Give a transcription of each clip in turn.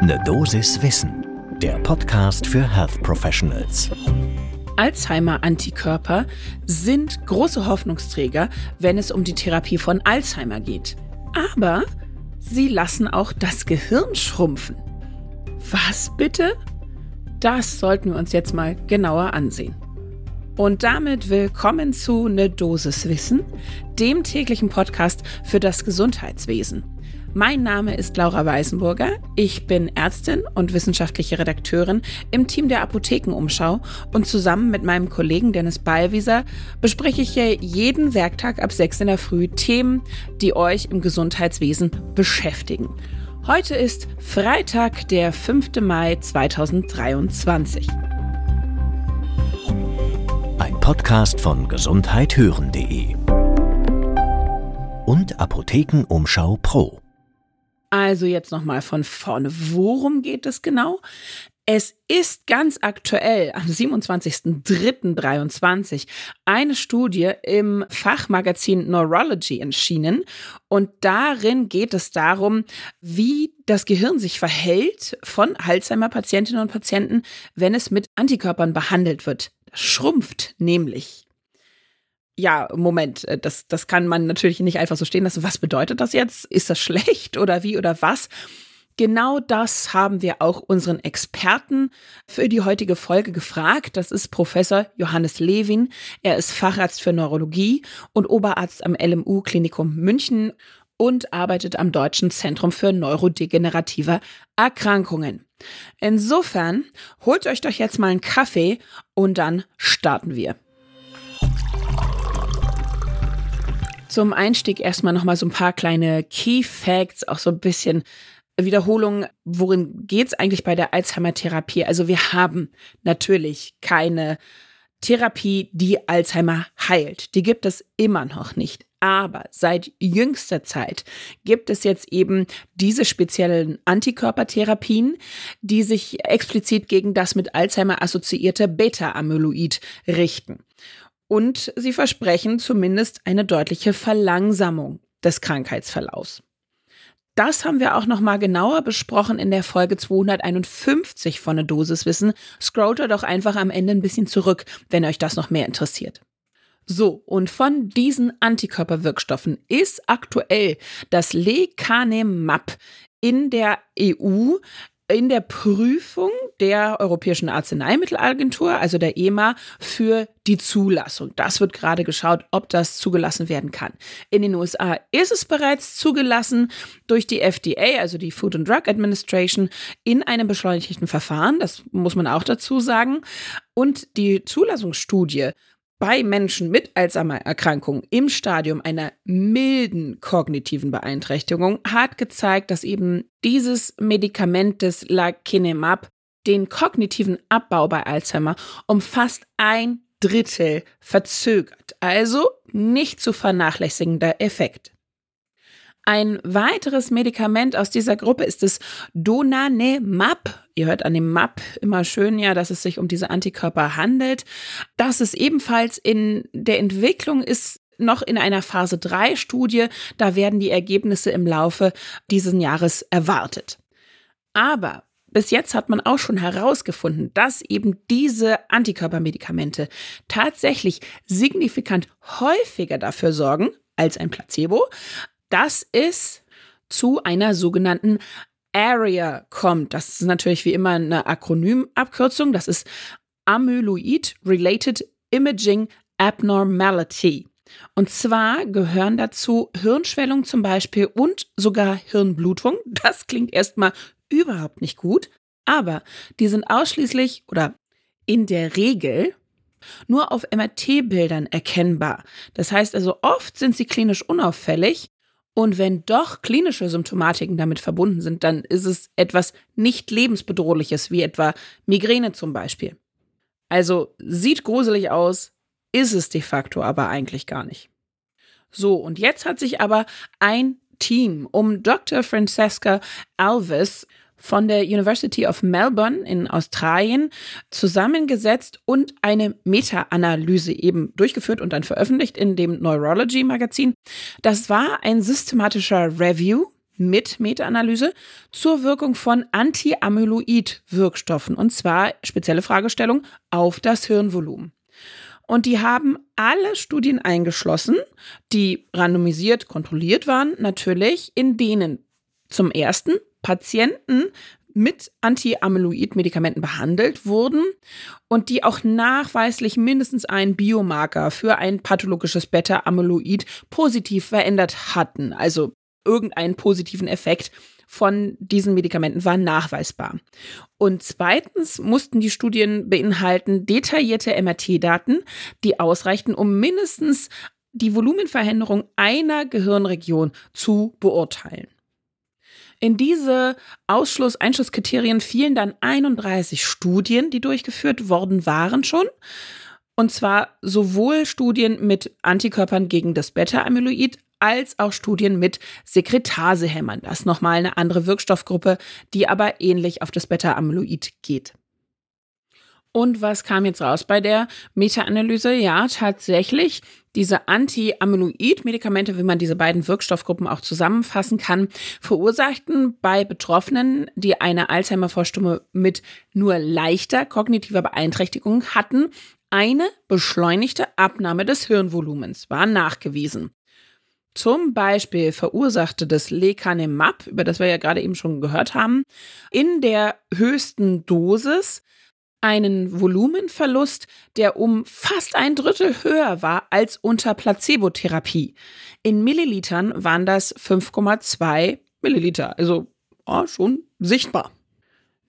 Ne Dosis Wissen, der Podcast für Health Professionals. Alzheimer-Antikörper sind große Hoffnungsträger, wenn es um die Therapie von Alzheimer geht. Aber sie lassen auch das Gehirn schrumpfen. Was bitte? Das sollten wir uns jetzt mal genauer ansehen. Und damit willkommen zu Ne Dosis Wissen, dem täglichen Podcast für das Gesundheitswesen. Mein Name ist Laura Weisenburger. Ich bin Ärztin und wissenschaftliche Redakteurin im Team der Apothekenumschau und zusammen mit meinem Kollegen Dennis Ballwieser bespreche ich hier jeden Werktag ab 6 in der Früh Themen, die euch im Gesundheitswesen beschäftigen. Heute ist Freitag, der 5. Mai 2023. Ein Podcast von gesundheithören.de und Apothekenumschau Pro. Also jetzt nochmal von vorne. Worum geht es genau? Es ist ganz aktuell am 27.03.23 eine Studie im Fachmagazin Neurology erschienen und darin geht es darum, wie das Gehirn sich verhält von Alzheimer-Patientinnen und Patienten, wenn es mit Antikörpern behandelt wird. Das schrumpft nämlich ja, Moment, äh, das, das kann man natürlich nicht einfach so stehen lassen. Was bedeutet das jetzt? Ist das schlecht oder wie oder was? Genau das haben wir auch unseren Experten für die heutige Folge gefragt. Das ist Professor Johannes Lewin. Er ist Facharzt für Neurologie und Oberarzt am LMU Klinikum München und arbeitet am Deutschen Zentrum für neurodegenerative Erkrankungen. Insofern holt euch doch jetzt mal einen Kaffee und dann starten wir. Zum Einstieg erstmal nochmal so ein paar kleine Key Facts, auch so ein bisschen Wiederholung. Worin geht es eigentlich bei der Alzheimer-Therapie? Also wir haben natürlich keine Therapie, die Alzheimer heilt. Die gibt es immer noch nicht. Aber seit jüngster Zeit gibt es jetzt eben diese speziellen Antikörpertherapien, die sich explizit gegen das mit Alzheimer assoziierte Beta-Amyloid richten und sie versprechen zumindest eine deutliche Verlangsamung des Krankheitsverlaufs. Das haben wir auch noch mal genauer besprochen in der Folge 251 von der Dosiswissen. Scrollt doch einfach am Ende ein bisschen zurück, wenn euch das noch mehr interessiert. So, und von diesen Antikörperwirkstoffen ist aktuell das Lecanemab in der EU in der Prüfung der Europäischen Arzneimittelagentur, also der EMA, für die Zulassung. Das wird gerade geschaut, ob das zugelassen werden kann. In den USA ist es bereits zugelassen durch die FDA, also die Food and Drug Administration, in einem beschleunigten Verfahren. Das muss man auch dazu sagen. Und die Zulassungsstudie bei Menschen mit Alzheimer-Erkrankung im Stadium einer milden kognitiven Beeinträchtigung hat gezeigt, dass eben dieses Medikament des Lakinemab den kognitiven Abbau bei Alzheimer um fast ein Drittel verzögert. Also nicht zu vernachlässigender Effekt. Ein weiteres Medikament aus dieser Gruppe ist das Donanemab. Ihr hört an dem MAP immer schön ja, dass es sich um diese Antikörper handelt. Das ist ebenfalls in der Entwicklung ist noch in einer Phase 3 Studie. Da werden die Ergebnisse im Laufe dieses Jahres erwartet. Aber bis jetzt hat man auch schon herausgefunden, dass eben diese Antikörpermedikamente tatsächlich signifikant häufiger dafür sorgen als ein Placebo, dass es zu einer sogenannten ARIA kommt. Das ist natürlich wie immer eine Akronymabkürzung. Das ist Amyloid Related Imaging Abnormality. Und zwar gehören dazu Hirnschwellung zum Beispiel und sogar Hirnblutung. Das klingt erstmal überhaupt nicht gut, aber die sind ausschließlich oder in der Regel nur auf MRT-Bildern erkennbar. Das heißt also, oft sind sie klinisch unauffällig und wenn doch klinische Symptomatiken damit verbunden sind, dann ist es etwas nicht lebensbedrohliches, wie etwa Migräne zum Beispiel. Also sieht gruselig aus, ist es de facto aber eigentlich gar nicht. So, und jetzt hat sich aber ein Team um Dr. Francesca Alves von der University of Melbourne in Australien zusammengesetzt und eine Meta-Analyse eben durchgeführt und dann veröffentlicht in dem Neurology Magazin. Das war ein systematischer Review mit Meta-Analyse zur Wirkung von Anti-Amyloid-Wirkstoffen. Und zwar spezielle Fragestellung auf das Hirnvolumen. Und die haben alle Studien eingeschlossen, die randomisiert kontrolliert waren, natürlich, in denen zum ersten Patienten mit Anti-Amyloid-Medikamenten behandelt wurden und die auch nachweislich mindestens einen Biomarker für ein pathologisches Beta-Amyloid positiv verändert hatten, also irgendeinen positiven Effekt von diesen Medikamenten war nachweisbar. Und zweitens mussten die Studien beinhalten detaillierte MRT-Daten, die ausreichten, um mindestens die Volumenveränderung einer Gehirnregion zu beurteilen. In diese Ausschluss-Einschlusskriterien fielen dann 31 Studien, die durchgeführt worden waren schon. Und zwar sowohl Studien mit Antikörpern gegen das Beta-Amyloid als auch Studien mit Sekretasehämmern. Das ist nochmal eine andere Wirkstoffgruppe, die aber ähnlich auf das Beta-Amyloid geht. Und was kam jetzt raus bei der Meta-Analyse? Ja, tatsächlich, diese Anti-Amyloid-Medikamente, wie man diese beiden Wirkstoffgruppen auch zusammenfassen kann, verursachten bei Betroffenen, die eine Alzheimer-Vorstumme mit nur leichter kognitiver Beeinträchtigung hatten, eine beschleunigte Abnahme des Hirnvolumens, war nachgewiesen. Zum Beispiel verursachte das Lecanemab, über das wir ja gerade eben schon gehört haben, in der höchsten Dosis einen Volumenverlust, der um fast ein Drittel höher war als unter Placebotherapie. In Millilitern waren das 5,2 Milliliter, also oh, schon sichtbar.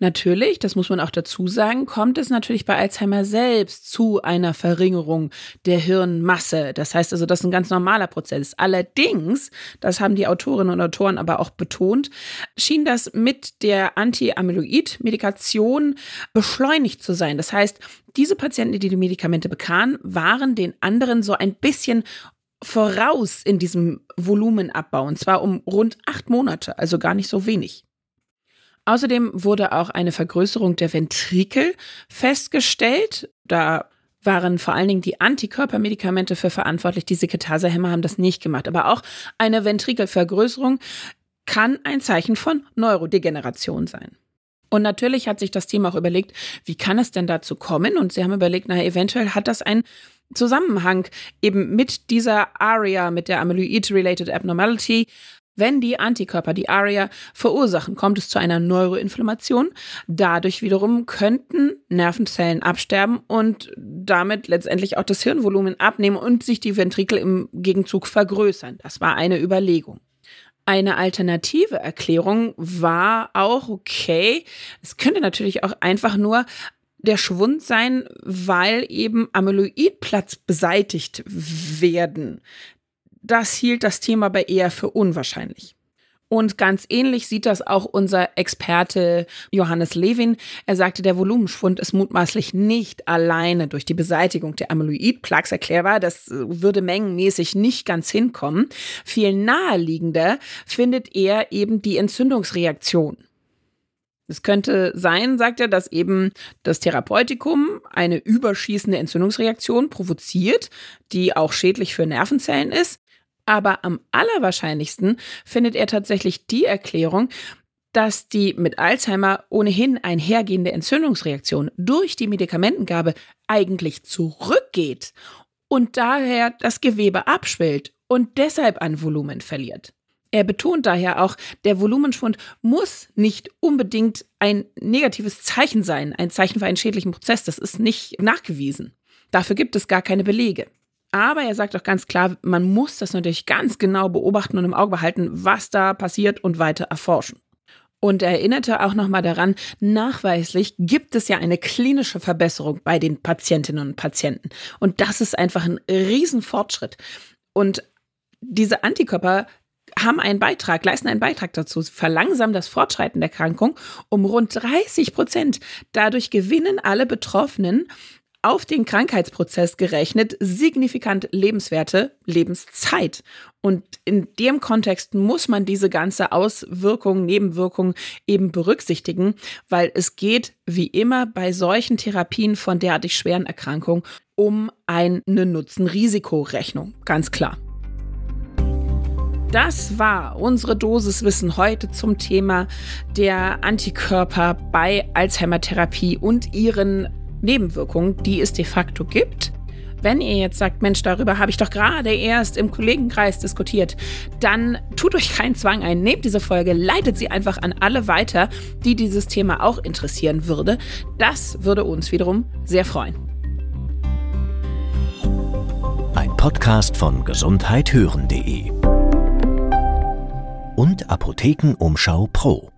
Natürlich, das muss man auch dazu sagen, kommt es natürlich bei Alzheimer selbst zu einer Verringerung der Hirnmasse. Das heißt also, das ist ein ganz normaler Prozess. Allerdings, das haben die Autorinnen und Autoren aber auch betont, schien das mit der Anti-Amyloid-Medikation beschleunigt zu sein. Das heißt, diese Patienten, die die Medikamente bekamen, waren den anderen so ein bisschen voraus in diesem Volumenabbau und zwar um rund acht Monate, also gar nicht so wenig. Außerdem wurde auch eine Vergrößerung der Ventrikel festgestellt. Da waren vor allen Dingen die Antikörpermedikamente für verantwortlich. Die Sekretasehämmer haben das nicht gemacht. Aber auch eine Ventrikelvergrößerung kann ein Zeichen von Neurodegeneration sein. Und natürlich hat sich das Team auch überlegt, wie kann es denn dazu kommen? Und sie haben überlegt, naja, eventuell hat das einen Zusammenhang eben mit dieser ARIA, mit der Amyloid-Related Abnormality, wenn die Antikörper die ARIA verursachen, kommt es zu einer Neuroinflammation. Dadurch wiederum könnten Nervenzellen absterben und damit letztendlich auch das Hirnvolumen abnehmen und sich die Ventrikel im Gegenzug vergrößern. Das war eine Überlegung. Eine alternative Erklärung war auch okay. Es könnte natürlich auch einfach nur der Schwund sein, weil eben Amyloidplatz beseitigt werden das hielt das Thema aber eher für unwahrscheinlich. Und ganz ähnlich sieht das auch unser Experte Johannes Levin. Er sagte, der Volumenschwund ist mutmaßlich nicht alleine durch die Beseitigung der Amyloid-Plaques erklärbar. Das würde mengenmäßig nicht ganz hinkommen. Viel naheliegender findet er eben die Entzündungsreaktion. Es könnte sein, sagt er, dass eben das Therapeutikum eine überschießende Entzündungsreaktion provoziert, die auch schädlich für Nervenzellen ist. Aber am allerwahrscheinlichsten findet er tatsächlich die Erklärung, dass die mit Alzheimer ohnehin einhergehende Entzündungsreaktion durch die Medikamentengabe eigentlich zurückgeht und daher das Gewebe abschwillt und deshalb an Volumen verliert. Er betont daher auch, der Volumenschwund muss nicht unbedingt ein negatives Zeichen sein, ein Zeichen für einen schädlichen Prozess. Das ist nicht nachgewiesen. Dafür gibt es gar keine Belege. Aber er sagt auch ganz klar, man muss das natürlich ganz genau beobachten und im Auge behalten, was da passiert und weiter erforschen. Und er erinnerte auch nochmal daran, nachweislich gibt es ja eine klinische Verbesserung bei den Patientinnen und Patienten. Und das ist einfach ein Riesenfortschritt. Und diese Antikörper haben einen Beitrag, leisten einen Beitrag dazu, verlangsamen das Fortschreiten der Erkrankung um rund 30 Prozent. Dadurch gewinnen alle Betroffenen auf den Krankheitsprozess gerechnet signifikant lebenswerte Lebenszeit. Und in dem Kontext muss man diese ganze Auswirkung, Nebenwirkung eben berücksichtigen, weil es geht wie immer bei solchen Therapien von derartig schweren Erkrankungen um eine Nutzen-Risikorechnung, ganz klar. Das war unsere Dosiswissen heute zum Thema der Antikörper bei Alzheimer-Therapie und ihren Nebenwirkungen, die es de facto gibt. Wenn ihr jetzt sagt, Mensch, darüber habe ich doch gerade erst im Kollegenkreis diskutiert, dann tut euch keinen Zwang ein. Nehmt diese Folge, leitet sie einfach an alle weiter, die dieses Thema auch interessieren würde. Das würde uns wiederum sehr freuen. Ein Podcast von gesundheithören.de und Apothekenumschau Pro.